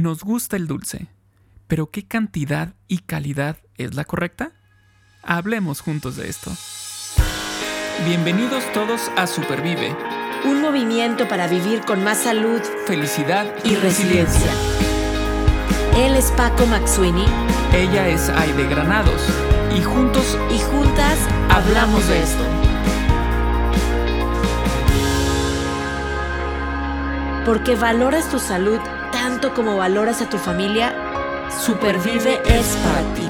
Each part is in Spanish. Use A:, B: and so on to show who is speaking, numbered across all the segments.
A: Nos gusta el dulce, pero ¿qué cantidad y calidad es la correcta? Hablemos juntos de esto. Bienvenidos todos a Supervive.
B: Un movimiento para vivir con más salud,
A: felicidad
B: y, resiliencia. Él es Paco Maxuini.
A: Ella es Aide Granados. Y juntos
B: y juntas hablamos de esto. Porque valoras tu salud tanto como valoras a tu familia, Supervive es para ti.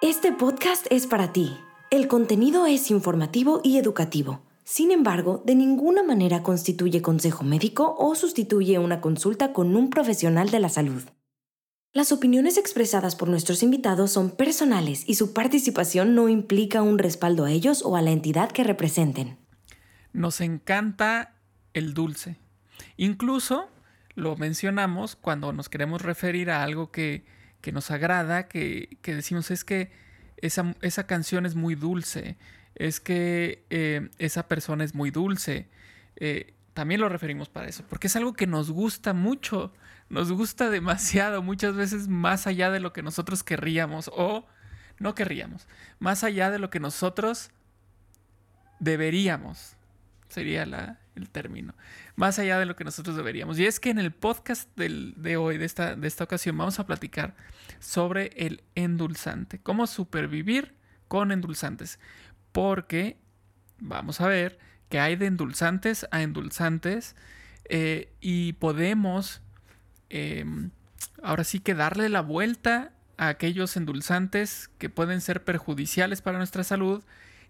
B: Este podcast es para ti. El contenido es informativo y educativo. Sin embargo, de ninguna manera constituye consejo médico o sustituye una consulta con un profesional de la salud. Las opiniones expresadas por nuestros invitados son personales y su participación no implica un respaldo a ellos o a la entidad que representen.
A: Nos encanta el dulce. Incluso lo mencionamos cuando nos queremos referir a algo que, nos agrada, que, decimos es que esa, esa, canción es muy dulce, es que eh, esa persona es muy dulce. Eh, también lo referimos para eso, porque es algo que nos gusta mucho, nos gusta demasiado, muchas veces más allá de lo que nosotros querríamos o no querríamos, más allá de lo que nosotros deberíamos, sería la, el término, más allá de lo que nosotros deberíamos. Y es que en el podcast de hoy, de esta, de esta ocasión, vamos a platicar sobre el endulzante, cómo supervivir con endulzantes, porque vamos a ver que hay de endulzantes a endulzantes eh, y podemos em, ahora sí que darle la vuelta a aquellos endulzantes que pueden ser perjudiciales para nuestra salud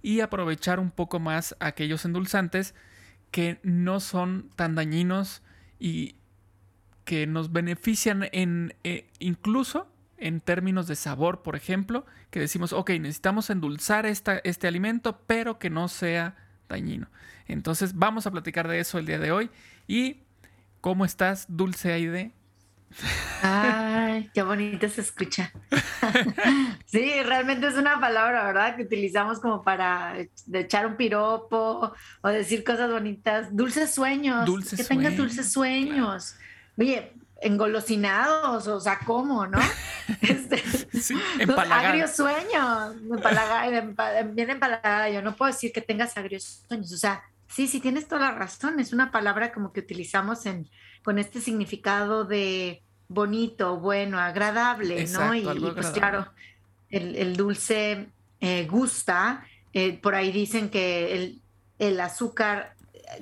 A: y aprovechar un poco más aquellos endulzantes que no son tan dañinos y que nos benefician en eh, incluso en términos de sabor, por ejemplo, que decimos, ok, necesitamos endulzar esta, este alimento, pero que no sea dañino. Entonces vamos a platicar de eso el día de hoy. ¿Y cómo estás, Dulce Aide?
C: Ay, qué bonito se escucha. sí, realmente es una palabra, ¿verdad? Que utilizamos como para echar un piropo o decir cosas bonitas. Dulces sueños. que tengas dulces sueños. Oye, engolosinados, o sea, ¿cómo, no? Este,
A: sí,
C: agrios sueños. bien empalagada. Yo no puedo decir que tengas agrios sueños. O sea, sí, sí, tienes toda la razón. Es una palabra como que utilizamos en, con este significado de bonito, bueno, agradable, ¿no? Y, pues claro, el, dulce eh, gusta. Eh, por ahí dicen que el, azúcar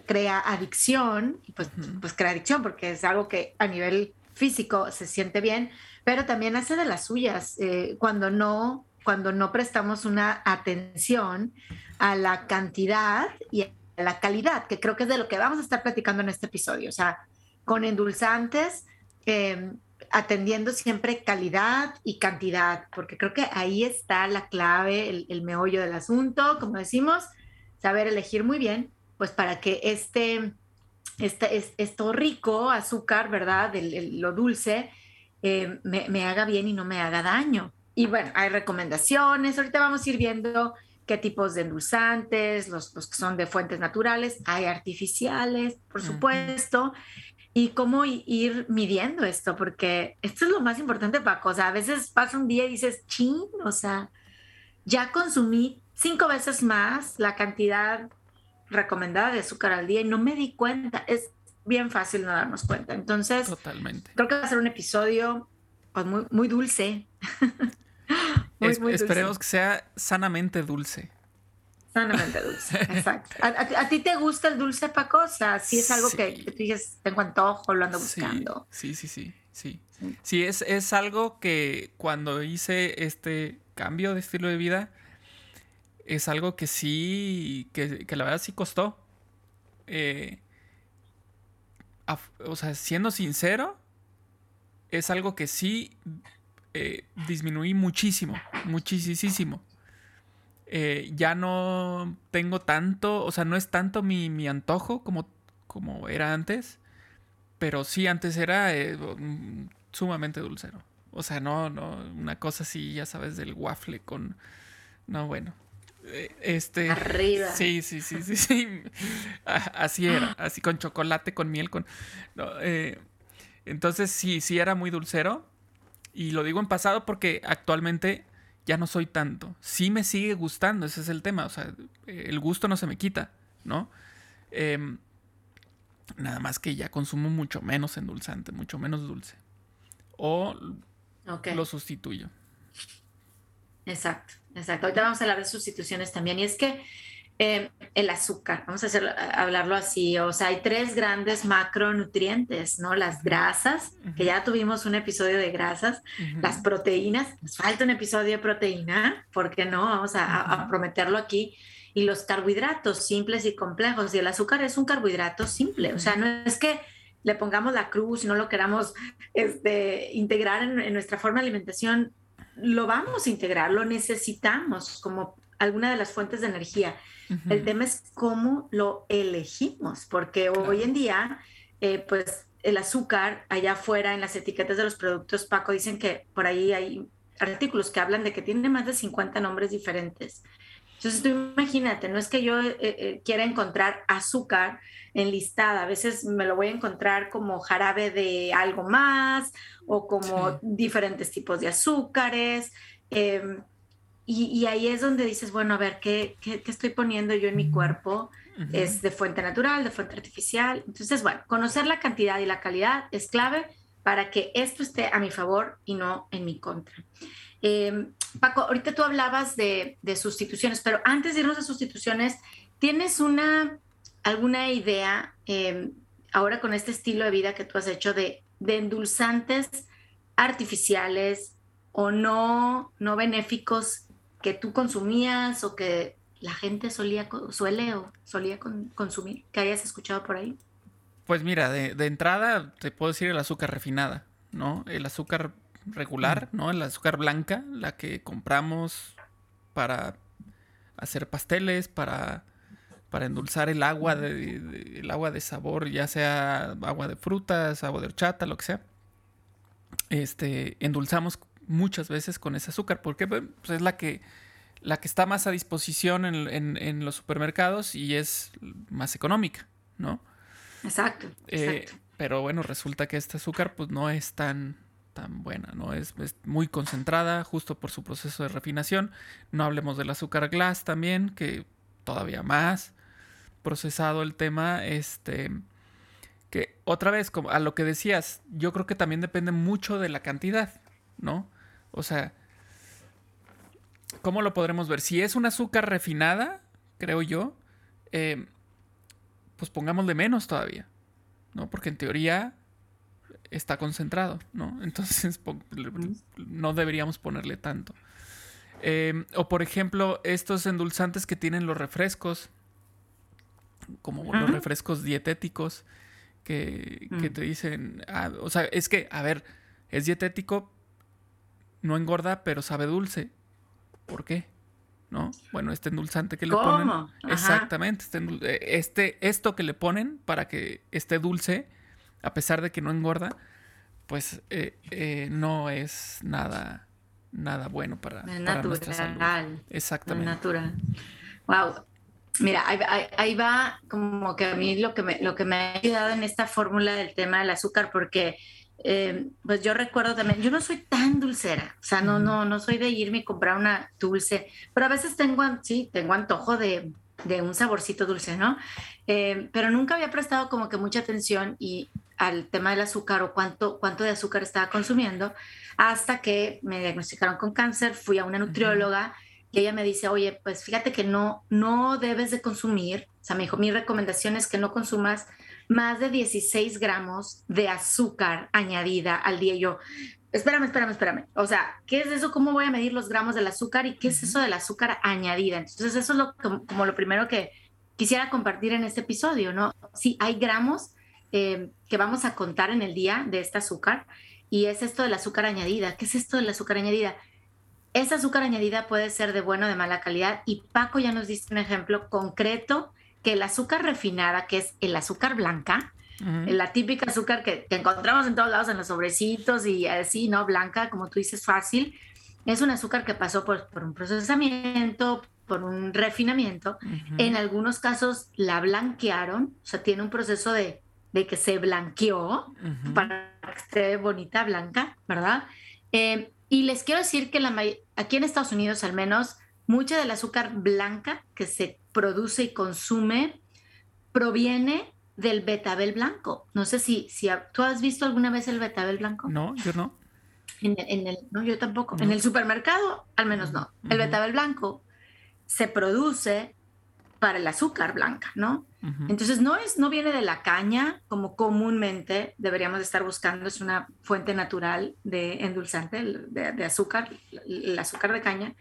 C: crea adicción, y pues, pues crea adicción porque es algo que a nivel físico se siente bien, pero también hace de las suyas eh, cuando no cuando no prestamos una atención a la cantidad y a la calidad, que creo que es de lo que vamos a estar platicando en este episodio. O sea, con endulzantes, em, atendiendo siempre calidad y cantidad, porque creo que ahí está la clave, el, meollo del asunto, como decimos, saber elegir muy bien, pues para que este, este esto rico, azúcar, ¿verdad? lo dulce, em, me, haga bien y no me haga daño. Y bueno, hay recomendaciones, ahorita vamos a ir viendo qué tipos de endulzantes, los, los que son de fuentes naturales, hay artificiales, por supuesto y cómo ir midiendo esto, porque esto es lo más importante, Paco. O sea, a veces pasa un día y dices, ching, o sea, ya consumí cinco veces más la cantidad recomendada de azúcar al día y no me di cuenta. Es bien fácil no darnos cuenta. Entonces,
A: Totalmente.
C: creo que va a ser un episodio pues, muy, muy dulce.
A: esperemos que sea sanamente dulce.
C: Sanamente dulce, exacto. ¿A, ti te gusta el dulce, Paco? O sea, si es algo que, tú dices, tengo antojo, lo ando buscando.
A: Sí, sí, sí, sí. Sí, es, es algo que cuando hice este cambio de estilo de vida, es algo que sí, que, la verdad sí costó. Eh, o sea, siendo sincero, es algo que sí eh, disminuí muchísimo, muchísimo. Eh, ya no tengo tanto, o sea, no es tanto mi, antojo como, como era antes, pero sí antes era eh, sumamente dulcero. O sea, no, no, una cosa así, ya sabes, del waffle con... No, bueno. Eh, este...
C: Arriba.
A: Sí, sí, sí, sí, sí. Así era, así con chocolate, con miel, con... No, Entonces sí, sí era muy dulcero. Y lo digo en pasado porque actualmente ya no soy tanto. Sí me sigue gustando, ese es el tema. O sea, el gusto no se me quita, ¿no? Em, nada más que ya consumo mucho menos endulzante, mucho menos dulce. O lo sustituyo.
C: Exacto, exacto. Ahorita vamos a hablar de sustituciones también. Y es que eh, el azúcar, vamos a hacer, hablarlo así, o sea, hay tres grandes macronutrientes, ¿no? Las grasas, que ya tuvimos un episodio de grasas, las proteínas, nos falta un episodio de proteína, ¿por qué no? Vamos a, prometerlo aquí. Y los carbohidratos simples y complejos. Y el azúcar es un carbohidrato simple, o sea, no es que le pongamos la cruz no lo queramos este, integrar en, nuestra forma de alimentación, lo vamos a integrar, lo necesitamos como alguna de las fuentes de energía. El tema es cómo lo elegimos, porque hoy en día, eh, pues el azúcar allá afuera en las etiquetas de los productos, Paco, dicen que por ahí hay artículos que hablan de que tiene más de 50 nombres diferentes. Entonces tú imagínate, no es que yo eh, eh, quiera encontrar azúcar enlistada, a veces me lo voy a encontrar como jarabe de algo más o como diferentes tipos de azúcares. Em, y, ahí es donde dices, bueno, a ver, ¿qué, qué, estoy poniendo yo en mi cuerpo? ¿Es de fuente natural, de fuente artificial? Entonces, bueno, conocer la cantidad y la calidad es clave para que esto esté a mi favor y no en mi contra. Em, Paco, ahorita tú hablabas de, de, sustituciones, pero antes de irnos a sustituciones, ¿tienes una, alguna idea em, ahora con este estilo de vida que tú has hecho de, de endulzantes artificiales o no, no benéficos que tú consumías o que la gente solía, suele o solía consumir, que hayas escuchado por ahí?
A: Pues mira, de, entrada te puedo decir el azúcar refinada, ¿no? El azúcar regular, ¿no? El azúcar blanca, la que compramos para hacer pasteles, para, para endulzar el agua de, el agua de sabor, ya sea agua de frutas, agua de horchata, lo que sea. Este, endulzamos muchas veces con ese azúcar, porque pues, es la que, la que está más a disposición en, los supermercados y es más económica, ¿no?
C: Exacto,
A: eh, pero bueno, resulta que este azúcar pues no es tan, tan buena, ¿no? Es, muy concentrada justo por su proceso de refinación. No hablemos del azúcar glass también, que todavía más procesado el tema, este que otra vez, como a lo que decías, yo creo que también depende mucho de la cantidad, ¿no? O sea, ¿cómo lo podremos ver? Si es un azúcar refinada, creo yo, eh, pues pongámosle menos todavía, ¿no? Porque en teoría está concentrado, ¿no? Entonces no deberíamos ponerle tanto. Eh, o por ejemplo, estos endulzantes que tienen los refrescos, como los refrescos dietéticos, que, que mm. te dicen, ah, o sea, es que, a ver, es dietético, no engorda, pero sabe dulce. ¿Por qué? ¿No? Bueno, este endulzante que le ponen. Exactamente. Este, eh, este, esto que le ponen para que esté dulce, a pesar de que no engorda, pues eh, eh, no es nada, nada bueno para, nuestra salud. Exactamente.
C: Natural. Wow. Mira, ahí, va como que a mí lo que me, lo que me ha ayudado en esta fórmula del tema del azúcar, porque eh, pues yo recuerdo también, yo no soy tan dulcera, o sea, no, no, no soy de irme y comprar una dulce, pero a veces tengo, sí, tengo antojo de, de un saborcito dulce, ¿no? Eh, pero nunca había prestado como que mucha atención y al tema del azúcar o cuánto, cuánto de azúcar estaba consumiendo, hasta que me diagnosticaron con cáncer, fui a una nutrióloga y ella me dice, oye, pues fíjate que no, no debes de consumir, o sea, me dijo, mi recomendación es que no consumas más de 16 gramos de azúcar añadida al día. Y yo, espérame, espérame, espérame. O sea, ¿qué es eso? ¿Cómo voy a medir los gramos del azúcar? ¿Y qué es eso del azúcar añadida? Entonces, eso es lo, como, lo primero que quisiera compartir en este episodio, ¿no? Sí, hay gramos eh, que vamos a contar en el día de este azúcar y es esto del azúcar añadida. ¿Qué es esto del azúcar añadida? Esa azúcar añadida puede ser de buena o de mala calidad y Paco ya nos diste un ejemplo concreto que el azúcar refinada, que es el azúcar blanca, la típica azúcar que, encontramos en todos lados, en los sobrecitos y así, ¿no? Blanca, como tú dices, fácil, es un azúcar que pasó por, un procesamiento, por un refinamiento. En algunos casos la blanquearon, o sea, tiene un proceso de de que se blanqueó para que esté bonita, blanca, ¿verdad? Eh, y les quiero decir que la, aquí en Estados Unidos al menos, mucha del azúcar blanca que se produce y consume proviene del betabel blanco. No sé si, si tú has visto alguna vez el betabel blanco.
A: No, yo no.
C: En, el, no, yo tampoco. En el supermercado, al menos no. El betabel blanco se produce para el azúcar blanca, ¿no? Entonces no es, no viene de la caña como comúnmente deberíamos estar buscando, es una fuente natural de endulzante, de, azúcar, el azúcar de caña,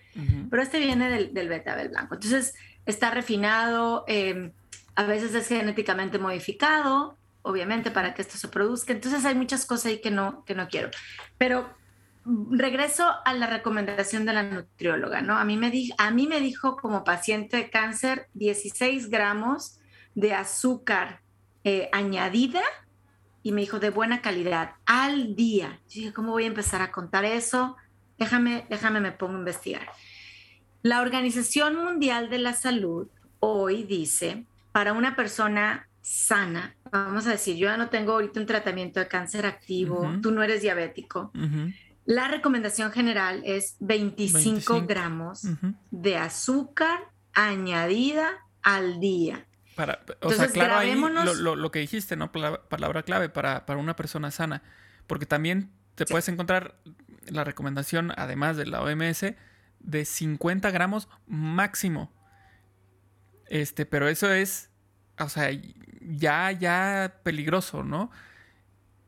C: pero este viene del, del betabel blanco. Entonces está refinado, em, a veces es genéticamente modificado, obviamente, para que esto se produzca. Entonces hay muchas cosas ahí que no, que no quiero. Pero regreso a la recomendación de la nutrióloga, ¿no? A mí me, a mí me dijo como paciente de cáncer 16 gramos de azúcar eh, añadida y me dijo de buena calidad al día. Yo dije, ¿cómo voy a empezar a contar eso? Déjame, déjame, me pongo a investigar. La Organización Mundial de la Salud hoy dice, para una persona sana, vamos a decir, yo ya no tengo ahorita un tratamiento de cáncer activo, tú no eres diabético, la recomendación general es 25, gramos de azúcar añadida al día.
A: Para, o sea, claro, ahí lo, que dijiste, ¿no? Palabra, clave para, una persona sana. Porque también te puedes encontrar la recomendación, además de la OMS, de 50 gramos máximo. Este, pero eso es, o sea, ya, ya peligroso, ¿no?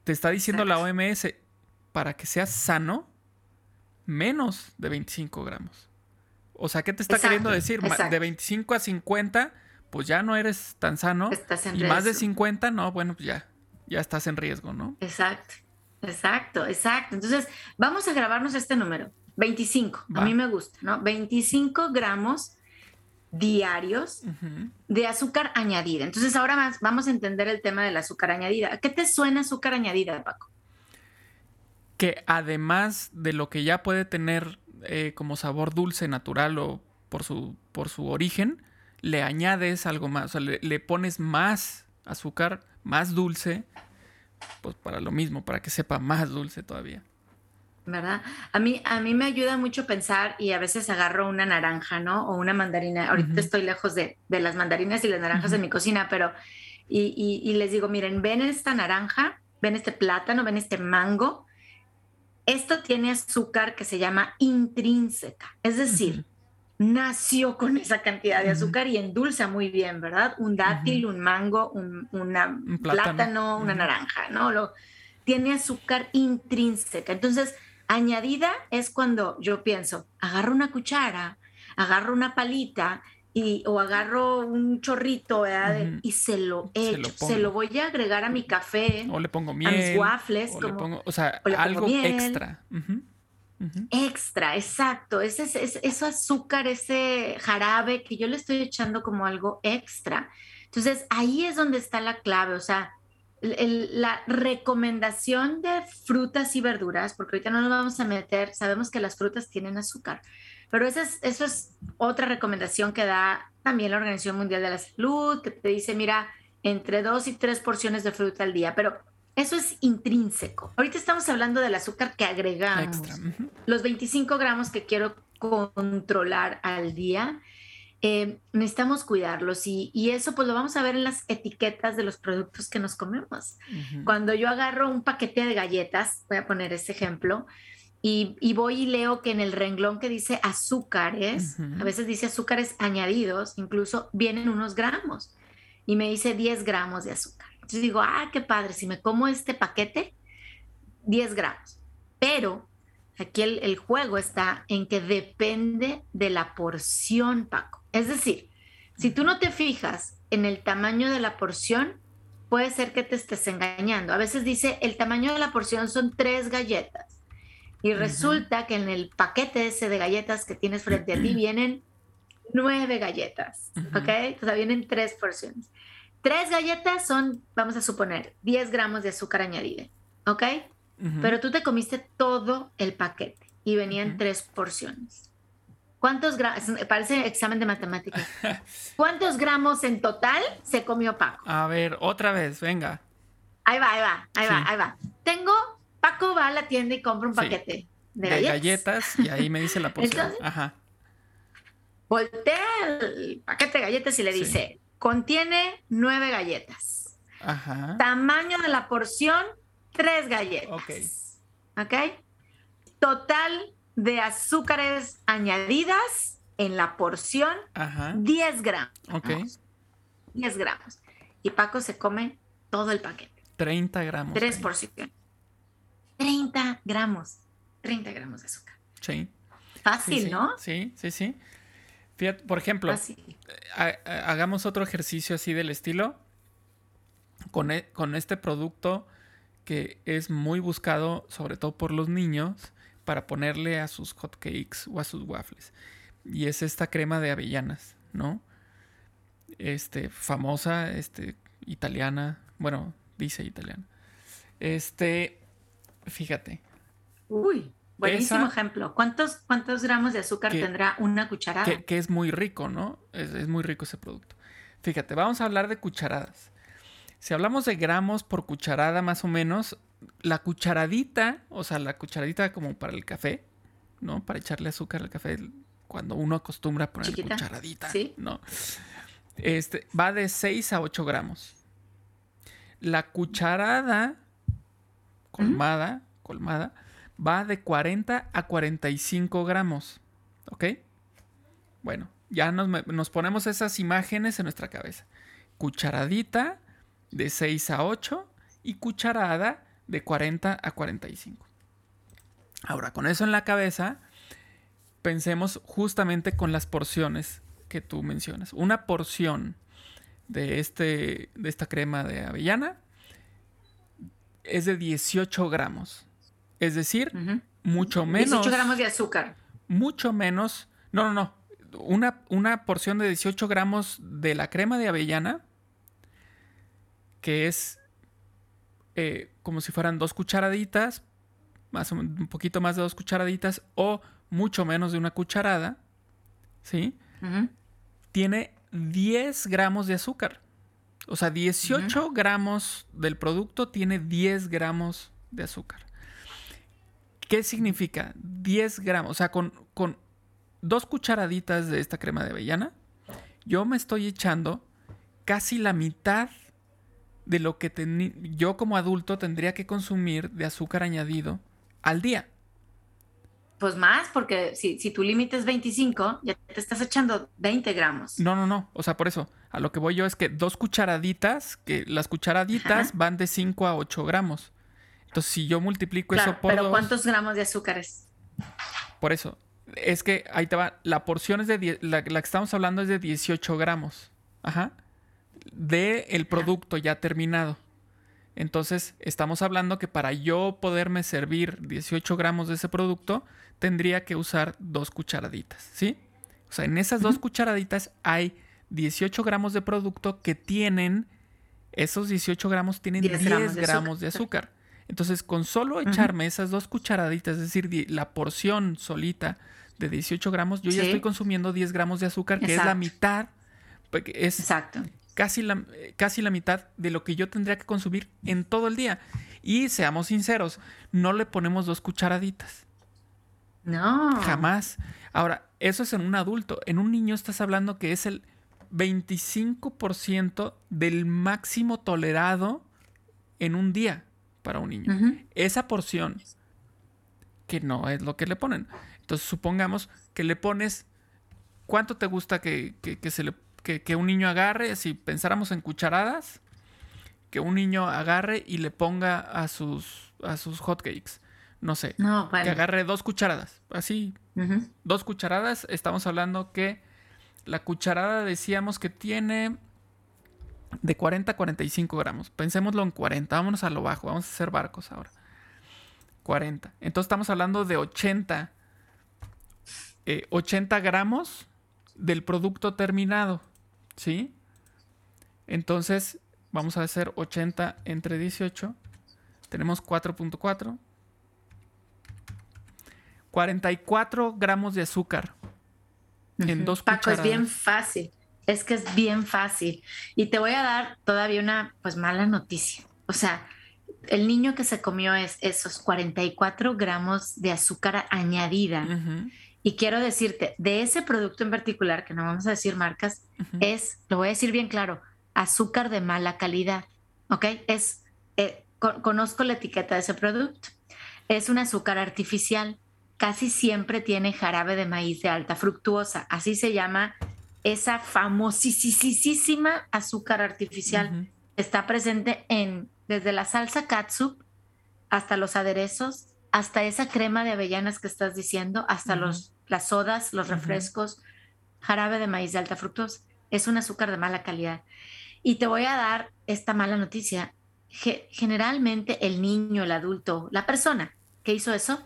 A: Te está diciendo la OMS, para que seas sano, menos de 25 gramos. O sea, ¿qué te está queriendo decir? De 25 a 50, pues ya no eres tan sano. y más de 50, no, bueno, pues ya, ya estás en riesgo, ¿no?
C: Exacto, exacto, exacto. Entonces, vamos a grabarnos este número. 25, a mí me gusta, ¿no? 25 gramos diarios de azúcar añadida. Entonces, ahora más vamos a entender el tema del azúcar añadida. ¿Qué te suena azúcar añadida, Paco?
A: Que además de lo que ya puede tener eh, como sabor dulce natural o por su, por su origen, le añades algo más, o sea, le, pones más azúcar, más dulce, pues para lo mismo, para que sepa más dulce todavía.
C: ¿Verdad? A mí, a mí me ayuda mucho pensar y a veces agarro una naranja, ¿no? O una mandarina. Ahorita estoy lejos de, las mandarinas y las naranjas en mi cocina, pero y, y les digo, miren, ven esta naranja, ven este plátano, ven este mango, esto tiene azúcar que se llama intrínseca, es decir, nació con esa cantidad de azúcar y endulza muy bien, ¿verdad? Un dátil, un mango, un, plátano, una naranja, ¿no? Lo, tiene azúcar intrínseca. Entonces, añadida es cuando yo pienso, agarro una cuchara, agarro una palita y, o agarro un chorrito y se lo echo, se lo, voy a agregar a mi café,
A: o le pongo miel, a
C: mis waffles,
A: o, le pongo, o sea, algo extra.
C: Extra, exacto. Ese, ese, ese, azúcar, ese jarabe que yo le estoy echando como algo extra. Entonces, ahí es donde está la clave, o sea, la recomendación de frutas y verduras, porque ahorita no nos vamos a meter, sabemos que las frutas tienen azúcar, pero es, eso es otra recomendación que da también la Organización Mundial de la Salud, que te dice, mira, entre dos y tres porciones de fruta al día, pero eso es intrínseco. Ahorita estamos hablando del azúcar que agregamos. Los 25 gramos que quiero controlar al día, eh, necesitamos cuidarlos y, eso pues lo vamos a ver en las etiquetas de los productos que nos comemos. Cuando yo agarro un paquete de galletas, voy a poner ese ejemplo, y, voy y leo que en el renglón que dice azúcares, a veces dice azúcares añadidos, incluso vienen unos gramos y me dice 10 gramos de azúcar. Entonces digo, ah, qué padre, si me como este paquete, 10 gramos. Pero aquí el, el juego está en que depende de la porción, Paco. Es decir, si tú no te fijas en el tamaño de la porción, puede ser que te estés engañando. A veces dice, el tamaño de la porción son tres galletas y resulta que en el paquete ese de galletas que tienes frente a ti vienen nueve galletas, ¿ok? O sea, vienen tres porciones. Tres galletas son, vamos a suponer, 10 gramos de azúcar añadida, ¿ok? Pero tú te comiste todo el paquete y venían tres porciones. ¿Cuántos gramos? Parece examen de matemáticas. ¿Cuántos gramos en total se comió Paco?
A: A ver, otra vez, venga.
C: ahí va, ahí va, ahí va, ahí va. Tengo, Paco va a la tienda y compra un paquete de, galletas.
A: y ahí me dice la porción. Ajá.
C: Voltea el paquete de galletas y le dice, contiene nueve galletas. Ajá. Tamaño de la porción, tres galletas. Ok. ¿Ok? Total de azúcares añadidas en la porción, Ajá. 10 gramos. Ok. 10 gramos. Y Paco se come todo el paquete.
A: 30 gramos.
C: Tres porciones. 30 gramos. 30 gramos de azúcar.
A: Sí.
C: Fácil, ¿no?
A: Sí, sí, sí. Fíjate, por ejemplo, hagamos otro ejercicio así del estilo. Con, e, con este producto que es muy buscado, sobre todo por los niños, para ponerle a sus hotcakes o a sus waffles. Y es esta crema de avellanas, ¿no? Este, famosa, este, italiana. Bueno, dice italiana. Este, fíjate.
C: Uy, buenísimo ejemplo. ¿Cuántos, ¿Cuántos gramos de azúcar tendrá una cucharada?
A: Que, es muy rico, ¿no? Es, es muy rico ese producto. Fíjate, vamos a hablar de cucharadas. Si hablamos de gramos por cucharada más o menos, la cucharadita, o sea, la cucharadita como para el café, ¿no? Para echarle azúcar al café, cuando uno acostumbra a poner cucharadita, ¿Sí? ¿no? Este, va de 6 a 8 gramos. La cucharada colmada, colmada, va de 40 a 45 gramos. ¿Ok? Bueno, ya nos, nos ponemos esas imágenes en nuestra cabeza. Cucharadita de 6 a 8 y cucharada de 40 a 45. Ahora, con eso en la cabeza, pensemos justamente con las porciones que tú mencionas. Una porción de, este, de esta crema de avellana es de 18 gramos. Es decir, mucho menos.
C: 18 gramos de azúcar.
A: Mucho menos. No, no, no. Una, una porción de 18 gramos de la crema de avellana, que es eh, como si fueran dos cucharaditas, más o un poquito más de dos cucharaditas, o mucho menos de una cucharada, ¿sí? Tiene 10 gramos de azúcar. O sea, 18 gramos del producto tiene 10 gramos de azúcar. ¿Qué significa? 10 gramos. O sea, con, con dos cucharaditas de esta crema de avellana, yo me estoy echando casi la mitad de lo que yo como adulto tendría que consumir de azúcar añadido al día.
C: Pues más, porque si, si tu límite es 25, ya te estás echando 20 gramos.
A: No, no, no. O sea, por eso, a lo que voy yo es que dos cucharaditas, que las cucharaditas van de 5 a 8 gramos. Entonces, si yo multiplico eso por.
C: Pero ¿cuántos gramos de azúcar es?
A: Por eso. Es que ahí te va. La porción es de. la, la que estamos hablando es de 18 gramos. Ajá de el producto ya terminado. Entonces, estamos hablando que para yo poderme servir 18 gramos de ese producto, tendría que usar dos cucharaditas, ¿sí? O sea, en esas dos cucharaditas hay 18 gramos de producto que tienen, esos 18 gramos tienen 10, gramos, de, azúcar. Entonces, con solo echarme esas dos cucharaditas, es decir, la porción solita de 18 gramos, yo ya estoy consumiendo 10 gramos de azúcar, que es la mitad. Es,
C: Exacto
A: casi la, casi la mitad de lo que yo tendría que consumir en todo el día. Y seamos sinceros, no le ponemos dos cucharaditas.
C: No.
A: Jamás. Ahora, eso es en un adulto. En un niño estás hablando que es el 25% del máximo tolerado en un día para un niño. Esa porción, que no es lo que le ponen. Entonces, supongamos que le pones, ¿cuánto te gusta que, que se le que, un niño agarre, si pensáramos en cucharadas, que un niño agarre y le ponga a sus, a sus hotcakes. No sé, que agarre dos cucharadas, así, dos cucharadas. Estamos hablando que la cucharada decíamos que tiene de 40 a 45 gramos. Pensémoslo en 40, vámonos a lo bajo, vamos a hacer barcos ahora. 40. Entonces estamos hablando de 80, 80 eh, gramos del producto terminado. ¿Sí? Entonces, vamos a hacer 80 entre 18. Tenemos 4.4. 44 gramos de azúcar en dos
C: Paco, es bien fácil. Es que es bien fácil. Y te voy a dar todavía una pues mala noticia. O sea, el niño que se comió es esos 44 gramos de azúcar añadida. Y quiero decirte, de ese producto en particular, que no vamos a decir marcas, es, lo voy a decir bien claro, azúcar de mala calidad. ¿Ok? Es, eh, conozco la etiqueta de ese producto. Es un azúcar artificial. Casi siempre tiene jarabe de maíz de alta fructuosa. Así se llama esa famosísima azúcar artificial. Está presente en desde la salsa katsup hasta los aderezos, hasta esa crema de avellanas que estás diciendo, hasta los, las sodas, los refrescos, jarabe de maíz de alta fructosa. Es un azúcar de mala calidad. Y te voy a dar esta mala noticia. generalmente el niño, el adulto, la persona que hizo eso,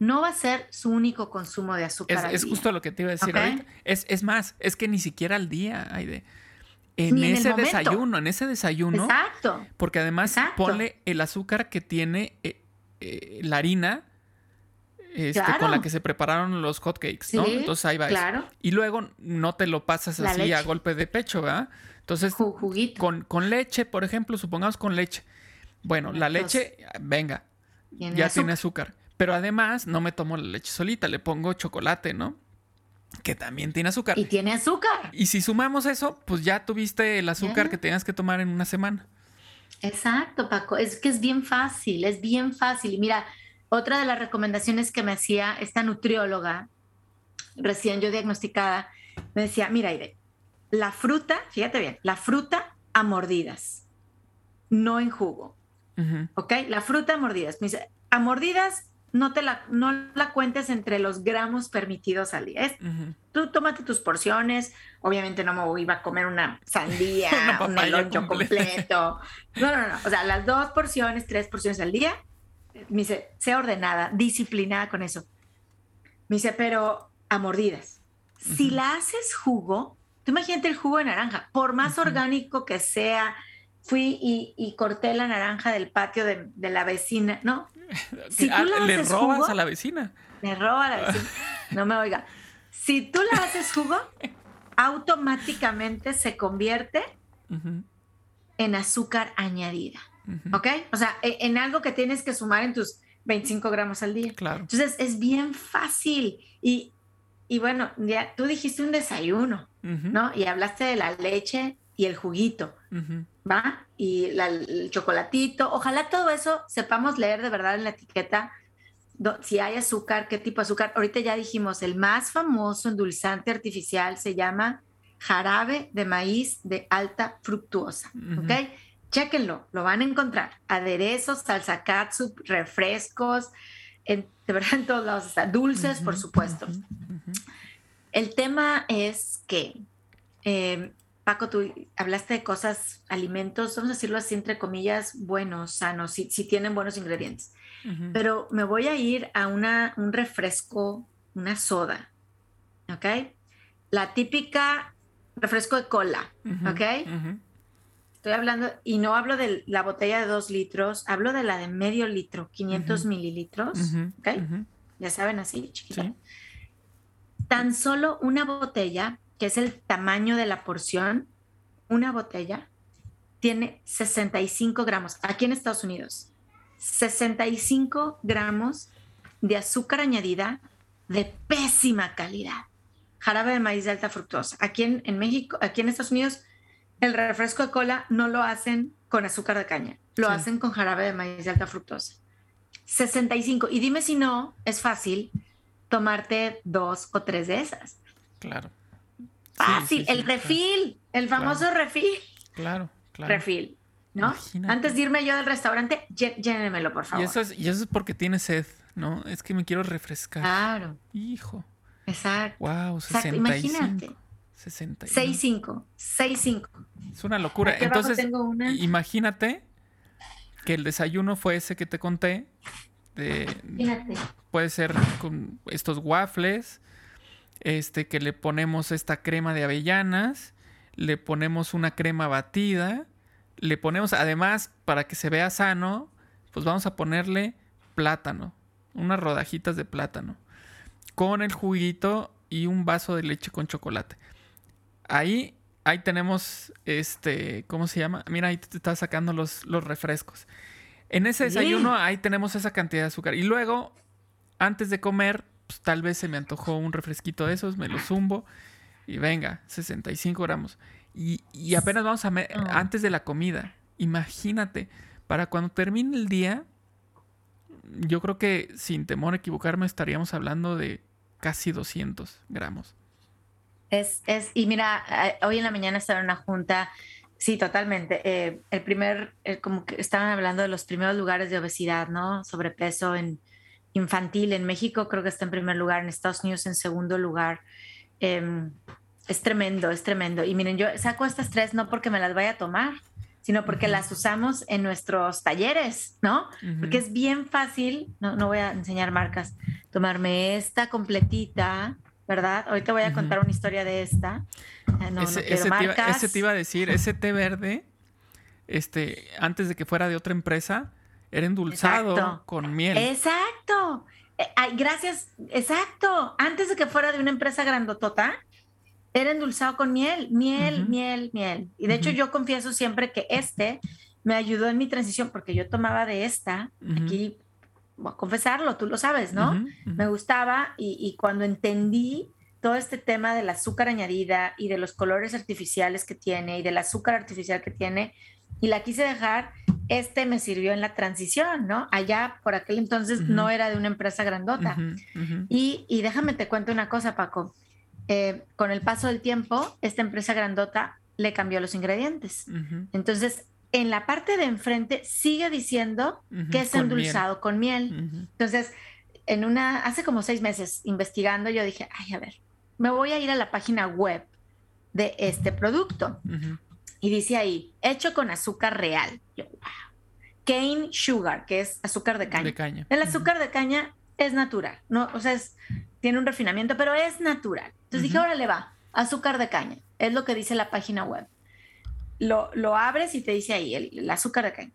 C: no va a ser su único consumo de azúcar.
A: Es, justo lo que te iba a decir ahorita. Es, es, más, es que ni siquiera al día, Aide en ese desayuno, en ese desayuno.
C: Exacto.
A: Porque además ponle el azúcar que tiene eh, eh, la harina este, con la que se prepararon los hotcakes, ¿no? Entonces ahí va. Claro. Y luego no te lo pasas así a golpe de pecho, ¿verdad? Entonces, Con, con leche, por ejemplo, supongamos con leche. Bueno, la leche, venga, ya tiene azúcar. Pero además no me tomo la leche solita, le pongo chocolate, ¿no? que también tiene azúcar.
C: Y tiene azúcar.
A: Y si sumamos eso, pues ya tuviste el azúcar que tenías que tomar en una semana.
C: Exacto, Paco. Es que es bien fácil, es bien fácil. Y mira, otra de las recomendaciones que me hacía esta nutrióloga, recién yo diagnosticada, me decía, mira, Aire, la fruta, fíjate bien, la fruta a mordidas, no en jugo. ¿Ok? La fruta a mordidas. Me dice, a mordidas no te la, no la cuentes entre los gramos permitidos al día. Tú tómate tus porciones. Obviamente no me iba a comer una sandía, un meloncho completo. No, no, no. O sea, las dos porciones, tres porciones al día. Me dice, sea ordenada, disciplinada con eso. Me dice, pero a mordidas. Si la haces jugo, tú imagínate el jugo de naranja, por más orgánico que sea, fui y, corté la naranja del patio de, de la vecina, ¿no?
A: Si tú ah, le robas a la vecina.
C: Le roba a la vecina. No me oiga. Si tú le haces jugo, automáticamente se convierte en azúcar añadida. ¿Ok? O sea, e, en algo que tienes que sumar en tus 25 gramos al día.
A: Claro.
C: Entonces es bien fácil. Y, y bueno, ya tú dijiste un desayuno, ¿no? Y hablaste de la leche y el juguito, ¿va? Y el chocolatito. Ojalá todo eso sepamos leer de verdad en la etiqueta si hay azúcar, qué tipo de azúcar. Ahorita ya dijimos, el más famoso endulzante artificial se llama jarabe de maíz de alta fructuosa, ¿ok? Chéquenlo, lo van a encontrar. Aderezos, salsa katsu, refrescos, de verdad en todos lados está. Dulces, por supuesto. El tema es que eh, Paco, tú hablaste de cosas, alimentos, vamos a decirlo así, entre comillas, buenos, sanos, si, tienen buenos ingredientes. Pero me voy a ir a una, un refresco, una soda, ¿ok? La típica refresco de cola, ¿ok? Estoy hablando, y no hablo de la botella de dos litros, hablo de la de medio litro, 500 mililitros, ¿ok? Ya saben, así, chiquita. Tan solo una botella que es el tamaño de la porción, una botella tiene 65 gramos, aquí en Estados Unidos, 65 gramos de azúcar añadida de pésima calidad. Jarabe de maíz de alta fructosa. Aquí en, México, aquí en Estados Unidos, el refresco de cola no lo hacen con azúcar de caña, lo hacen con jarabe de maíz de alta fructosa. 65. Y dime si no, es fácil tomarte dos o tres de esas.
A: Claro.
C: Fácil, el refil, el famoso refil.
A: Claro, claro.
C: Refil, ¿no? Antes de irme yo del restaurante, llénemelo, por favor.
A: Y eso, es, y eso es porque tiene sed, ¿no? Es que me quiero refrescar.
C: Claro.
A: Hijo.
C: Exacto.
A: Wow, 65. Imagínate.
C: 65. 6-5.
A: Es una locura. Entonces, imagínate que el desayuno fue ese que te conté. De, puede ser con estos waffles, este, que le ponemos esta crema de avellanas, le ponemos una crema batida, le ponemos, además, para que se vea sano, pues vamos a ponerle plátano, unas rodajitas de plátano, con el juguito y un vaso de leche con chocolate. Ahí, ahí tenemos, este, ¿cómo se llama? Mira, ahí te está sacando los, los refrescos. En ese desayuno ahí tenemos esa cantidad de azúcar. Y luego, antes de comer, pues, tal vez se me antojó un refresquito de esos, me lo zumbo y venga, 65 gramos. Y, y apenas vamos a... Ah. Antes de la comida, imagínate, para cuando termine el día, yo creo que sin temor a equivocarme estaríamos hablando de casi 200 gramos.
C: Es, es, y mira, eh, hoy en la mañana estaba en una junta, sí, totalmente. Eh, el primer, como que estaban hablando de los primeros lugares de obesidad, ¿no? Sobrepeso en infantil en México, creo que está en primer lugar, en Estados Unidos en segundo lugar. Em, es tremendo, es tremendo. Y miren, yo saco estas tres no porque me las vaya a tomar, sino porque las usamos en nuestros talleres, ¿no? Porque es bien fácil, no, no voy a enseñar marcas, tomarme esta completita, ¿verdad? Hoy te voy a contar una historia de esta.
A: Eh, no, ese, ese, te iba, ese, te iba, a decir, ese té verde, este, antes de que fuera de otra empresa, era endulzado con miel.
C: Exacto. Eh, ay, gracias, exacto. Antes de que fuera de una empresa grandotota, era endulzado con miel, miel, miel, miel. Y de hecho yo confieso siempre que este me ayudó en mi transición porque yo tomaba de esta, aquí, voy a confesarlo, tú lo sabes, ¿no? Me gustaba y, y, cuando entendí todo este tema del azúcar añadida y de los colores artificiales que tiene y del azúcar artificial que tiene, y la quise dejar, este me sirvió en la transición, ¿no? Allá por aquel entonces no era de una empresa grandota. Y, y déjame te cuento una cosa, Paco eh, con el paso del tiempo, esta empresa grandota le cambió los ingredientes. Entonces, en la parte de enfrente sigue diciendo que es endulzado con miel. Entonces, en una, hace como seis meses investigando, yo dije, ay, a ver, me voy a ir a la página web de este producto. Y dice ahí, hecho con azúcar real. Cane sugar, que es azúcar de caña.
A: De caña.
C: El azúcar de caña es natural, ¿no? O sea, es, tiene un refinamiento, pero es natural. Entonces dije, ahora le va, azúcar de caña, es lo que dice la página web. Lo, lo abres y te dice ahí el, azúcar de caña.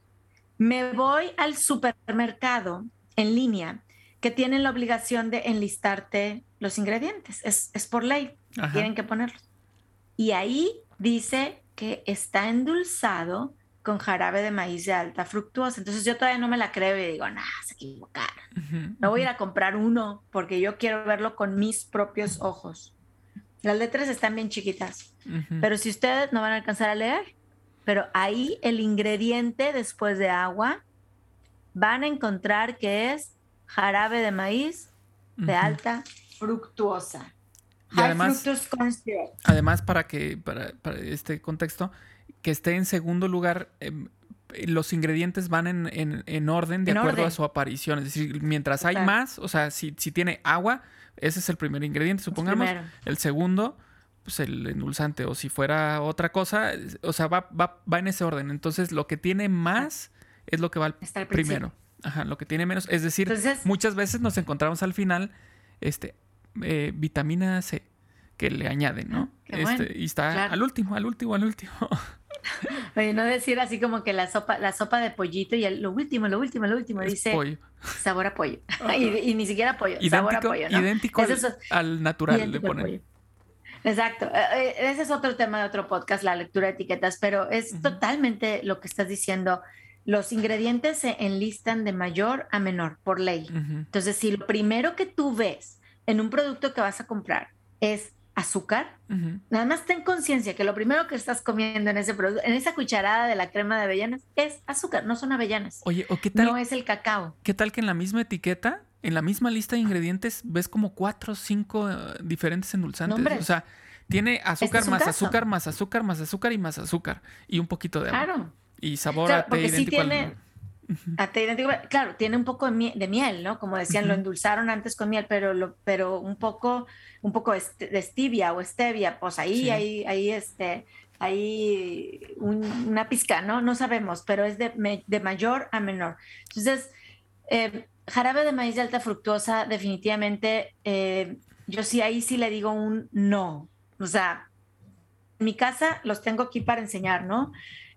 C: Me voy al supermercado en línea que tienen la obligación de enlistarte los ingredientes. Es, es por ley, tienen que ponerlos. Y ahí dice que está endulzado con jarabe de maíz de alta fructuosa. Entonces yo todavía no me la creo y digo, nah, se equivocaron. Me voy a ir a comprar uno porque yo quiero verlo con mis propios ojos. Las letras están bien chiquitas, pero si ustedes no van a alcanzar a leer, pero ahí el ingrediente después de agua van a encontrar que es jarabe de maíz de alta fructuosa.
A: Y además, además para que para, para este contexto, que esté en segundo lugar, em, los ingredientes van en, orden de acuerdo a su aparición. Es decir, mientras hay más, o sea, si, tiene agua, ese es el primer ingrediente, supongamos. El, segundo, pues el endulzante. O si fuera otra cosa, o sea, va, va, va en ese orden. Entonces, lo que tiene más es lo que va al primero. Ajá, lo que tiene menos. Es decir, muchas veces nos encontramos al final este, eh, vitamina C que le añaden, ¿no? Ah, este, y está al último, al último, al último.
C: Oye, no decir así como que la sopa, la sopa de pollito y lo último, lo último, lo último, dice sabor a pollo. y, ni siquiera pollo, sabor a pollo.
A: Idéntico al, natural le ponen.
C: Exacto. Eh, eh, ese es otro tema de otro podcast, la lectura de etiquetas, pero es totalmente lo que estás diciendo. Los ingredientes se enlistan de mayor a menor por ley. Entonces, si lo primero que tú ves en un producto que vas a comprar es azúcar, nada más ten conciencia que lo primero que estás comiendo en ese producto, en esa cucharada de la crema de avellanas, es azúcar, no son avellanas.
A: Oye, ¿o qué tal?
C: No es el cacao.
A: ¿Qué tal que en la misma etiqueta, en la misma lista de ingredientes, ves como cuatro o cinco eh, diferentes endulzantes? o sea, tiene azúcar este más azúcar más azúcar más azúcar y más azúcar y un poquito de agua. Claro. Y sabor a té idéntico
C: claro, tiene un poco de miel, ¿no? Como decían, lo endulzaron antes con miel, pero, lo, pero un poco, un poco de stevia o stevia, pues ahí, ahí, ahí, este, ahí una pizca, ¿no? No sabemos, pero es de, de mayor a menor. Entonces, eh, jarabe de maíz de alta fructuosa, definitivamente, eh, yo sí, ahí sí le digo un no. O sea, en mi casa los tengo aquí para enseñar, ¿no?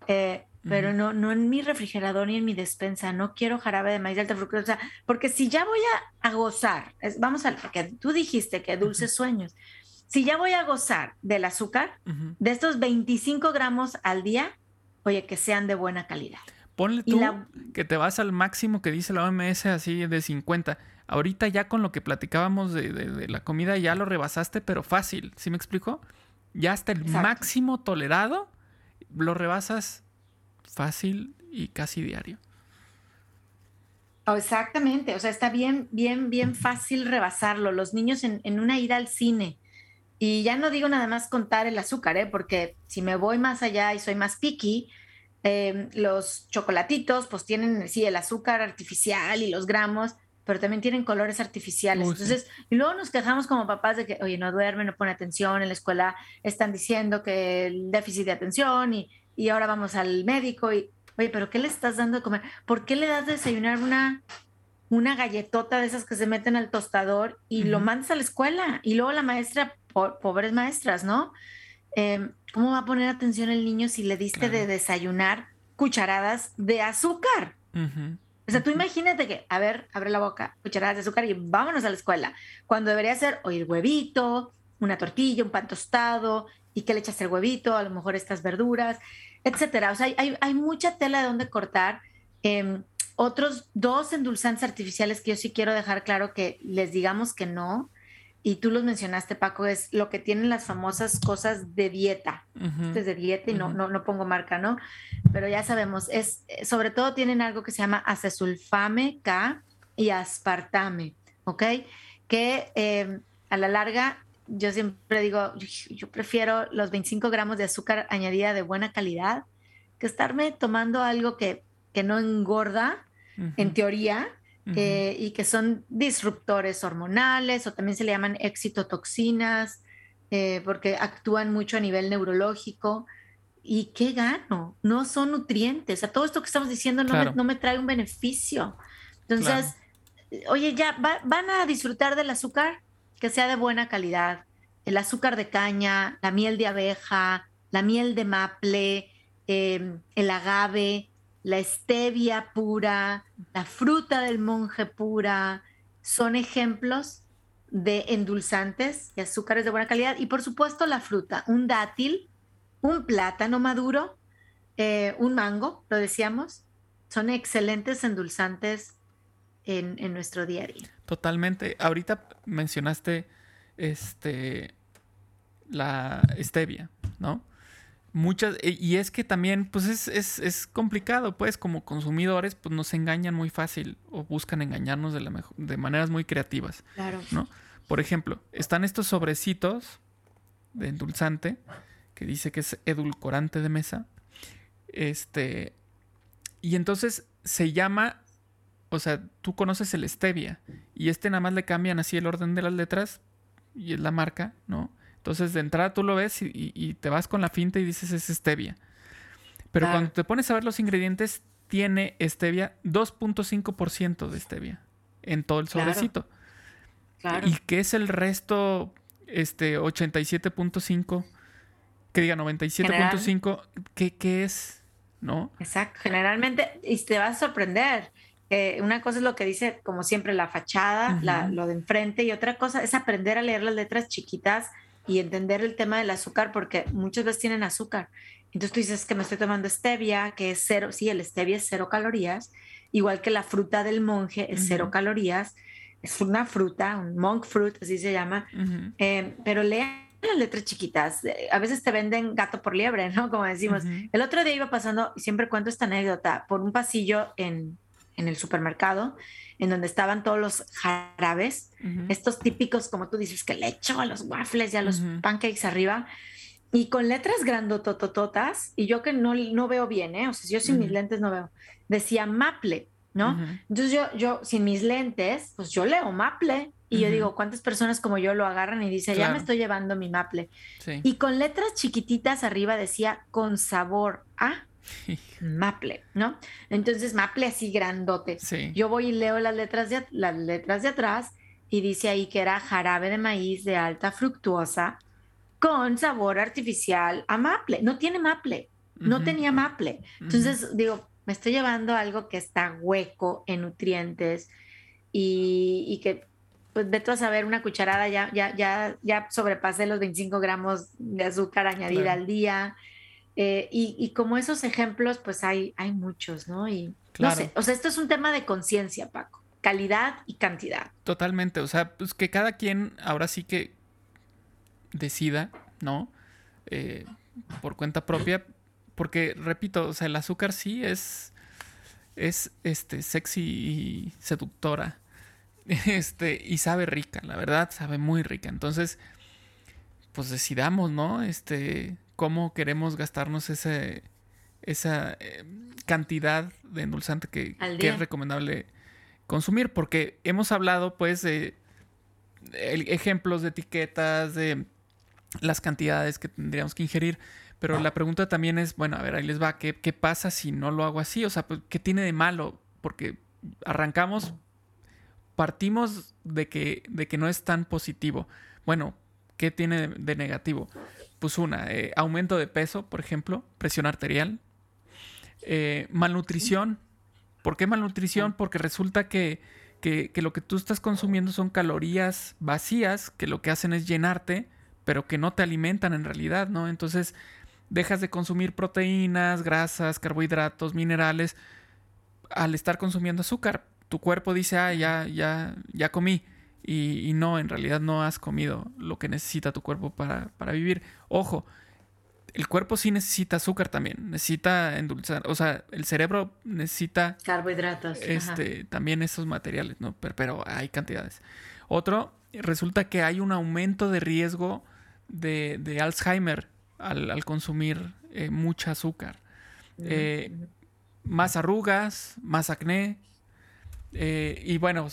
C: Eh, pero no, no en mi refrigerador ni en mi despensa. No quiero jarabe de maíz de alta fructosa, porque si ya voy a, gozar, vamos a, porque tú dijiste que dulces sueños, si ya voy a gozar del azúcar, de estos 25 gramos al día, oye, que sean de buena calidad.
A: ponle tú
C: la-
A: que te vas al máximo que dice la OMS así de 50. Ahorita ya con lo que platicábamos de, de- de la comida ya lo rebasaste, pero fácil. ¿Sí me explico? Ya hasta el
C: Exacto.
A: máximo tolerado lo rebasas fácil y casi diario.
C: Oh, exactamente, o sea, está bien, bien, bien fácil rebasarlo. Los niños en, en una ida al cine. Y ya no digo nada más contar el azúcar, ¿eh? porque si me voy más allá y soy más picky, eh, los chocolatitos pues tienen, sí, el azúcar artificial y los gramos, pero también tienen colores artificiales.
A: Uy, sí.
C: Entonces, y luego nos quejamos como papás de que, oye, no duerme, no pone atención, en la escuela están diciendo que el déficit de atención y, y ahora vamos al médico y, oye, pero ¿qué le estás dando de comer? ¿Por qué le das de desayunar una, una galletota de esas que se meten al tostador y lo mandas a la escuela? Y luego la maestra, po- pobres maestras, ¿no? Eh, ¿Cómo va a poner atención el niño si le diste
A: Claro.
C: de desayunar cucharadas de azúcar? O sea, tú imagínate que, a ver, abre la boca, cucharadas de azúcar y vámonos a la escuela. Cuando debería ser, el huevito, una tortilla, un pan tostado, y que le echas el huevito, a lo mejor estas verduras, etcétera. O sea, hay, hay, mucha tela de donde cortar. Em, otros dos endulzantes artificiales que yo sí quiero dejar claro que les digamos que no, y tú los mencionaste, Paco, es lo que tienen las famosas cosas de dieta
A: Ujú.
C: este es de dieta y no, no, no pongo marca, ¿no? Pero ya sabemos, es, eh, sobre todo tienen algo que se llama acesulfame K y aspartame, ¿ok? Que eh, a la larga, yo siempre digo, yo prefiero los 25 gramos de azúcar añadida de buena calidad que estarme tomando algo que, que no engorda, en teoría, eh, y que son disruptores hormonales o también se le llaman excitotoxinas eh, porque actúan mucho a nivel neurológico. ¿Y qué gano? No son nutrientes. O sea, todo esto que estamos diciendo no,
A: Claro.
C: me, no me trae un beneficio. Entonces, oye, ya va- van a disfrutar del azúcar que sea de buena calidad. El azúcar de caña, la miel de abeja, la miel de maple, eh, el agave, la stevia pura, la fruta del monje pura, son ejemplos de endulzantes y azúcares de buena calidad. Y por supuesto la fruta, un dátil, un plátano maduro, eh, un mango, lo decíamos, son excelentes endulzantes en, en nuestro día a día.
A: Totalmente. Ahorita mencionaste este la stevia, ¿no? Muchas, e- y es que también, pues es, es, es complicado, pues, como consumidores, pues nos engañan muy fácil o buscan engañarnos de, la mejo- de maneras muy creativas,
C: Claro.
A: ¿no? Por ejemplo, están estos sobrecitos de endulzante que dice que es edulcorante de mesa. Este, y entonces se llama, o sea, tú conoces el stevia y este nada más le cambian así el orden de las letras y es la marca, ¿no? Entonces de entrada tú lo ves y, y- y te vas con la finta y dices es stevia. Pero
C: Claro.
A: cuando te pones a ver los ingredientes, tiene stevia 2.5% de stevia en todo el sobrecito.
C: Claro.
A: ¿Y qué es el resto? Este 87.5, que diga 97.5, ¿qué, ¿qué es? ¿No?
C: Exacto, generalmente, y te vas a sorprender. Eh, una cosa es lo que dice, como siempre, la fachada, la- lo de enfrente, y otra cosa es aprender a leer las letras chiquitas y entender el tema del azúcar, porque muchas veces tienen azúcar. Entonces tú dices que me estoy tomando stevia, que es cero, sí, el stevia es cero calorías, igual que la fruta del monje es cero calorías, es una fruta, un monk fruit, así se llama, eh, pero lean las letras chiquitas. eh, A veces te venden gato por liebre, ¿no? Como decimos. El otro día iba pasando, y siempre cuento esta anécdota, por un pasillo en, en el supermercado, en donde estaban todos los jarabes, estos típicos, como tú dices, que le echo a los waffles y a los pancakes arriba, y con letras grandototototas, y yo que no, no veo bien, ¿eh? O sea, yo sin mis lentes no veo, decía Maple, ¿no? Entonces yo, yo sin mis lentes, pues yo leo Maple. Y yo digo, ¿cuántas personas como yo lo agarran y dicen, ya
A: Claro.
C: me estoy llevando mi Maple?
A: Sí.
C: Y con letras chiquititas arriba decía, con sabor a Maple, ¿no? Entonces Maple así grandote.
A: Sí.
C: Yo voy y leo las letras de, las letras de atrás y dice ahí que era jarabe de maíz de alta fructuosa con sabor artificial a Maple. No tiene Maple, no
A: Ujú.
C: tenía Maple. Entonces digo, me estoy llevando algo que está hueco en nutrientes y, y que, pues vete a saber, una cucharada ya, ya, ya, ya sobrepasé los 25 gramos de azúcar añadida
A: Claro.
C: al día. Eh, y, como esos ejemplos, pues hay, hay muchos, ¿no? Y no sé, o sea, esto es un tema de conciencia, Paco, calidad y cantidad.
A: Totalmente, o sea, pues que cada quien ahora sí que decida, ¿no? Eh, por cuenta propia, porque repito, o sea, el azúcar sí es, es este, sexy y seductora, este, y sabe rica, la verdad, sabe muy rica. Entonces, pues decidamos, ¿no? Este, cómo queremos gastarnos ese, esa eh, cantidad de endulzante que, es recomendable consumir, porque hemos hablado, pues, de ejemplos de etiquetas, de las cantidades que tendríamos que ingerir. Pero la pregunta también es, bueno, a ver, ahí les va, ¿qué, qué pasa si no lo hago así? O sea, pues, ¿qué tiene de malo? Porque arrancamos, partimos de que, de que no es tan positivo. Bueno, ¿qué tiene de, negativo? Pues una, eh, aumento de peso, por ejemplo, presión arterial, eh, malnutrición. ¿Por qué malnutrición? Porque resulta que, que, que lo que tú estás consumiendo son calorías vacías que lo que hacen es llenarte pero que no te alimentan en realidad, ¿no? Entonces dejas de consumir proteínas, grasas, carbohidratos, minerales al estar consumiendo azúcar. Tu cuerpo dice, ah, ya, ya, ya comí. Y, no, en realidad no has comido lo que necesita tu cuerpo para, para vivir. Ojo, el cuerpo sí necesita azúcar también, necesita endulzar, o sea, el cerebro necesita
C: carbohidratos,
A: este, también esos materiales, ¿no? Pero, pero, hay cantidades. Otro, resulta que hay un aumento de riesgo de, Alzheimer al, consumir eh, mucha azúcar. Eh, más arrugas, más acné. Eh, y bueno,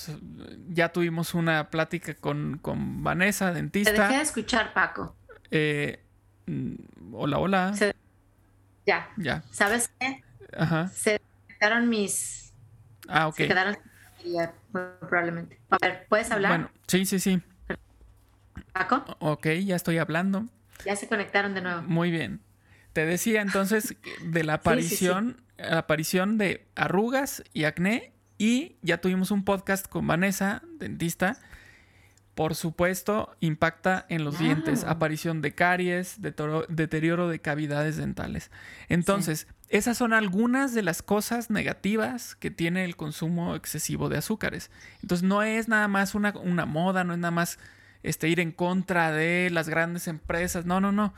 A: ya tuvimos una plática con, Vanessa, dentista. Te
C: dejé de escuchar, Paco.
A: Mm, hola, hola.
C: ya. Ya. ¿Sabes qué? Ajá. Se quedaron mis.
A: Ah, ok.
C: Se quedaron probablemente. A ver, ¿puedes hablar? Bueno,
A: sí, sí, sí.
C: Paco.
A: Ok, ya estoy hablando.
C: Ya se conectaron de nuevo.
A: Muy bien. Te decía entonces de la aparición, La aparición de arrugas y acné y ya tuvimos un podcast con Vanessa, dentista. Por supuesto, impacta en los dientes, aparición de caries, deterioro de cavidades dentales. Entonces, esas son algunas de las cosas negativas que tiene el consumo excesivo de azúcares. Entonces, no es nada más una, una moda, no es nada más este, ir en contra de las grandes empresas. No, no, no.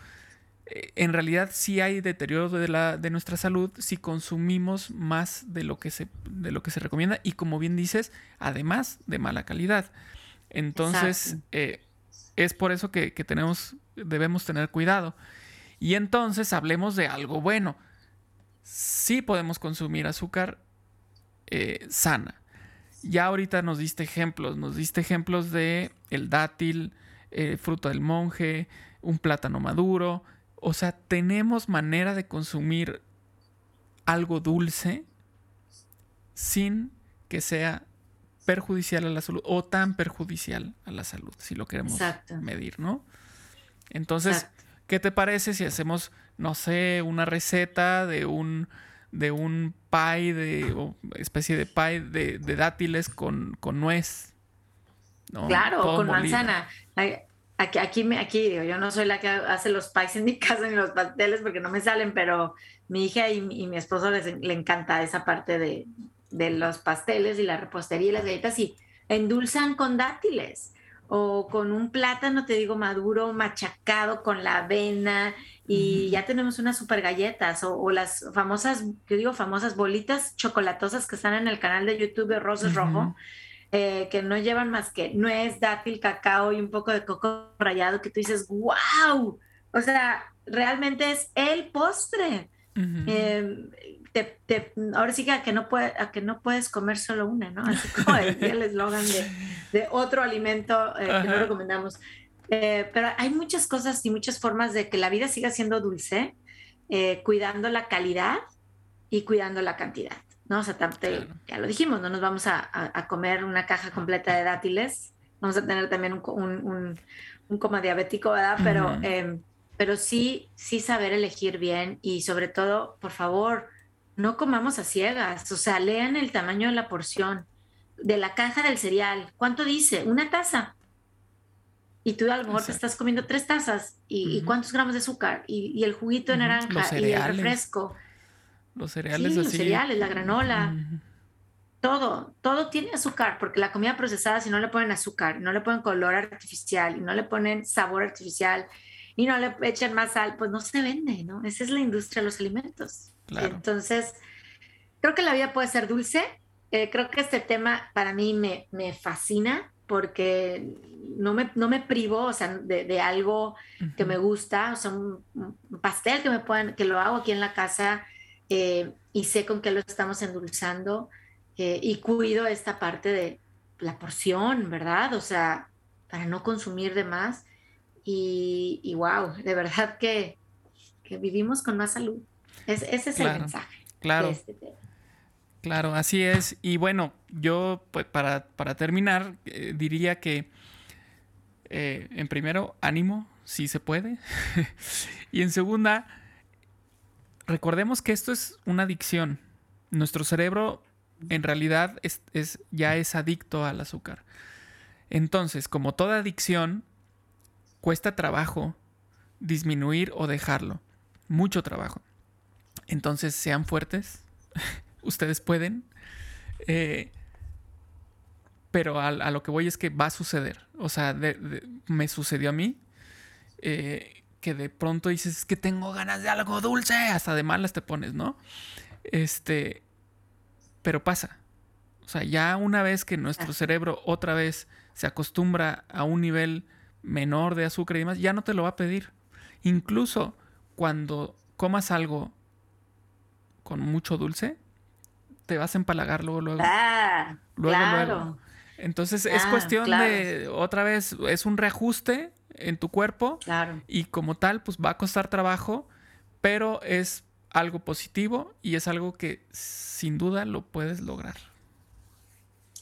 A: Eh, en realidad sí hay deterioro de, la, de nuestra salud si consumimos más de lo, que se, de lo que se recomienda y como bien dices, además de mala calidad. Entonces, eh, es por eso que, tenemos, debemos tener cuidado. Y entonces hablemos de algo bueno. Sí podemos consumir azúcar eh, sana. Ya ahorita nos diste ejemplos, nos diste ejemplos de el dátil, eh, fruta del monje, un plátano maduro. O sea, tenemos manera de consumir algo dulce sin que sea perjudicial a la salud o tan perjudicial a la salud, si lo queremos medir, ¿no? Entonces, ¿qué te parece si hacemos, no sé, una receta de un de un pie de o especie de pie de, dátiles con, con nuez.
C: Claro, con manzana. Aquí, aquí, aquí digo, yo no soy la que hace los pies en mi casa ni los pasteles porque no me salen, pero mi hija y, mi esposo les le encanta esa parte de, de, los pasteles y la repostería y las galletas y endulzan con dátiles o con un plátano, te digo, maduro, machacado con la avena y ya tenemos unas super galletas o, las famosas, yo digo famosas bolitas chocolatosas que están en el canal de YouTube de Roses Rojo, eh, que no llevan más que nuez, dátil, cacao y un poco de coco rallado, que tú dices, wow, o sea, realmente es el postre. Em, ahora sí que a que, no puede, a que no puedes comer solo una, ¿no? Así como el eslogan de, de, otro alimento eh, que no recomendamos. Eh, pero hay muchas cosas y muchas formas de que la vida siga siendo dulce, eh, cuidando la calidad y cuidando la cantidad. ¿No? O sea, ya lo dijimos, no nos vamos a, a, comer una caja completa de dátiles, vamos a tener también un, un, un, coma diabético, ¿verdad? Pero, em, pero sí, sí saber elegir bien y sobre todo, por favor, no comamos a ciegas, o sea, lean el tamaño de la porción de la caja del cereal. ¿Cuánto dice? Una taza y tú a lo mejor te estás comiendo tres tazas y, cuántos gramos de azúcar y, el juguito de naranja y el refresco.
A: Los cereales
C: sí, Los cereales, la granola. Todo, todo tiene azúcar, porque la comida procesada, si no le ponen azúcar, no le ponen color artificial, y no le ponen sabor artificial, y no le echan más sal, pues no se vende, ¿no? Esa es la industria de los alimentos. Entonces, creo que la vida puede ser dulce. Eh, creo que este tema para mí me, me fascina porque no me, no me privo, o sea, de, algo que me gusta, o sea, un, pastel que me puedan, que lo hago aquí en la casa eh, y sé con qué lo estamos endulzando eh, y cuido esta parte de la porción, ¿verdad? O sea, para no consumir de más y, y wow, de verdad que, que, vivimos con más salud. ese es el mensaje.
A: Claro. De este tema. Claro, así es. Y bueno, yo pues, para, terminar eh, diría que eh, en primero, ánimo, si se puede. y en segunda, recordemos que esto es una adicción. Nuestro cerebro en realidad es, ya es adicto al azúcar. Entonces, como toda adicción, cuesta trabajo disminuir o dejarlo. Mucho trabajo. Entonces, sean fuertes. ustedes pueden. Eh, pero a, lo que voy es que va a suceder. O sea, me sucedió a mí. Eh, que de pronto dices, es que tengo ganas de algo dulce. Hasta de malas te pones, ¿no? Este. Pero pasa. O sea, ya una vez que nuestro cerebro otra vez se acostumbra a un nivel menor de azúcar y demás, ya no te lo va a pedir. Incluso cuando comas algo con mucho dulce, te vas a empalagar luego, luego.
C: Ah, luego, claro.
A: Entonces es ah, cuestión de, otra vez, es un reajuste en tu cuerpo.
C: Claro.
A: Y como tal, pues va a costar trabajo, pero es algo positivo y es algo que sin duda lo puedes lograr.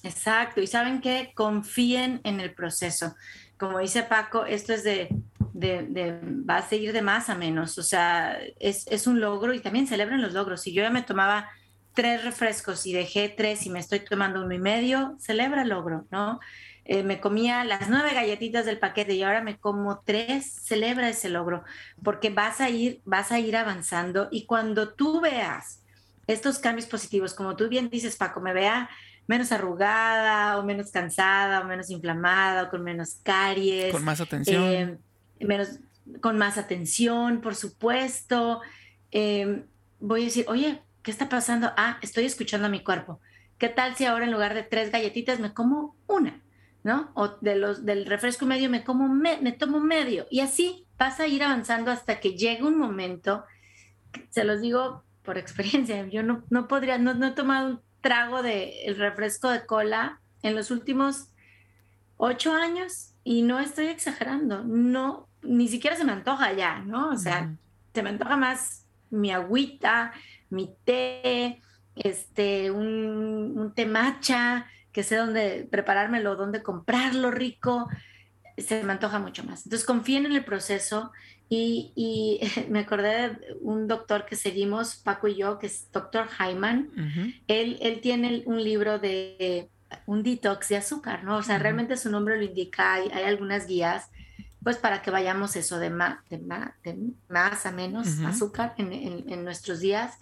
C: Exacto. Y saben que confíen en el proceso. Como dice Paco, esto es de, de, va a seguir de más a menos. O sea, es, es un logro y también celebren los logros. Si yo ya me tomaba tres refrescos y dejé tres y me estoy tomando uno y medio, celebra el logro, ¿no? Eh, me comía las nueve galletitas del paquete y ahora me como tres, celebra ese logro, porque vas a ir, vas a ir avanzando y cuando tú veas estos cambios positivos, como tú bien dices, Paco, me vea menos arrugada o menos cansada o menos inflamada o con menos caries.
A: Con más atención.
C: Eh, menos, con más atención, por supuesto. Eh, voy a decir, oye, ¿qué está pasando? Ah, estoy escuchando a mi cuerpo. ¿Qué tal si ahora en lugar de tres galletitas me como una? ¿No? O de los, del refresco medio me como me, tomo medio. Y así vas a ir avanzando hasta que llegue un momento, se los digo por experiencia, yo no, no podría, no, no he tomado un trago del el refresco de cola en los últimos ocho años y no estoy exagerando, no, ni siquiera se me antoja ya, ¿no? O sea, se me antoja más mi agüita, mi té, este, un, un té matcha, que sé dónde preparármelo, dónde comprarlo rico, se me antoja mucho más. Entonces confíen en el proceso y, y me acordé de un doctor que seguimos, Paco y yo, que es doctor Hyman. él, él tiene un libro de un detox de azúcar, ¿no? O sea, realmente su nombre lo indica, hay, hay algunas guías pues para que vayamos eso de, más, de, más a menos azúcar en, nuestros días.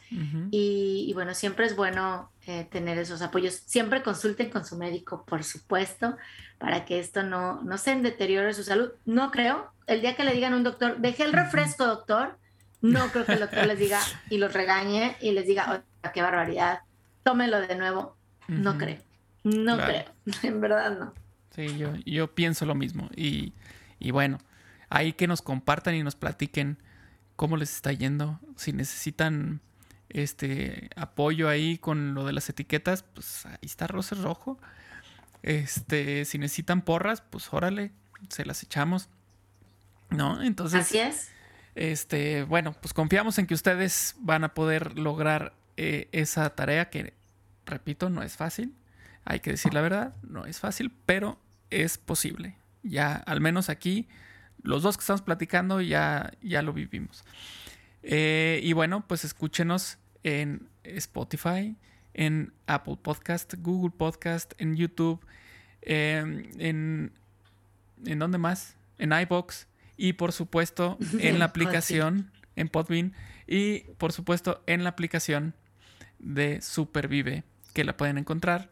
C: y, bueno, siempre es bueno eh, tener esos apoyos. Siempre consulten con su médico, por supuesto, para que esto no, no se deteriore su salud. No creo, el día que le digan a un doctor, deje el refresco, doctor, no creo que el doctor les diga y los regañe y les diga, oh, qué barbaridad, tómelo de nuevo. No creo, no creo, en verdad no.
A: Sí, yo, yo pienso lo mismo y y bueno, ahí que nos compartan y nos platiquen cómo les está yendo. Si necesitan este apoyo ahí con lo de las etiquetas, pues ahí está Rosa Rojo. Este, si necesitan porras, pues órale, se las echamos. ¿No? Entonces.
C: Así es.
A: Este, bueno, pues confiamos en que ustedes van a poder lograr eh, esa tarea que, repito, no es fácil. Hay que decir la verdad, no es fácil, pero es posible. Ya, al menos aquí, los dos que estamos platicando ya, ya lo vivimos. Eh, y bueno, pues escúchenos en Spotify, en Apple Podcast, Google Podcast, en YouTube, em, en... ¿En dónde más? en iBox y por supuesto en la aplicación, en Podbean y por supuesto en la aplicación de Supervive, que la pueden encontrar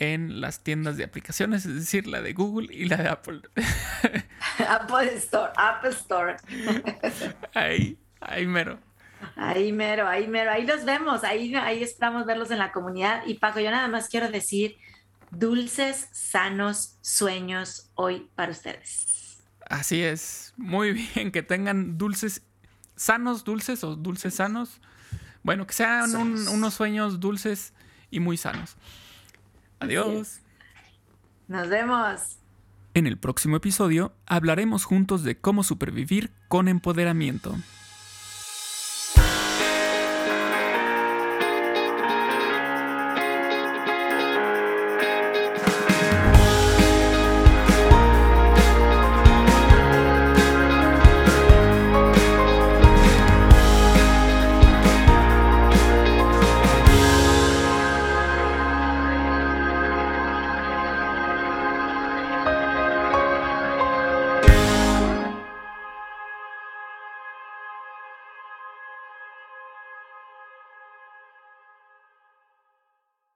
A: en las tiendas de aplicaciones, es decir, la de Google y la de Apple.
C: Apple Store, Apple Store.
A: ahí, ahí mero.
C: Ahí mero, ahí mero, ahí los vemos, ahí, ahí esperamos verlos en la comunidad. Y Paco, yo nada más quiero decir, dulces, sanos sueños hoy para ustedes.
A: Así es, muy bien, que tengan dulces, sanos, dulces o dulces sanos. Bueno, que sean unos sueños dulces y muy sanos. Adiós.
C: Nos vemos.
A: En el próximo episodio hablaremos juntos de cómo supervivir con empoderamiento.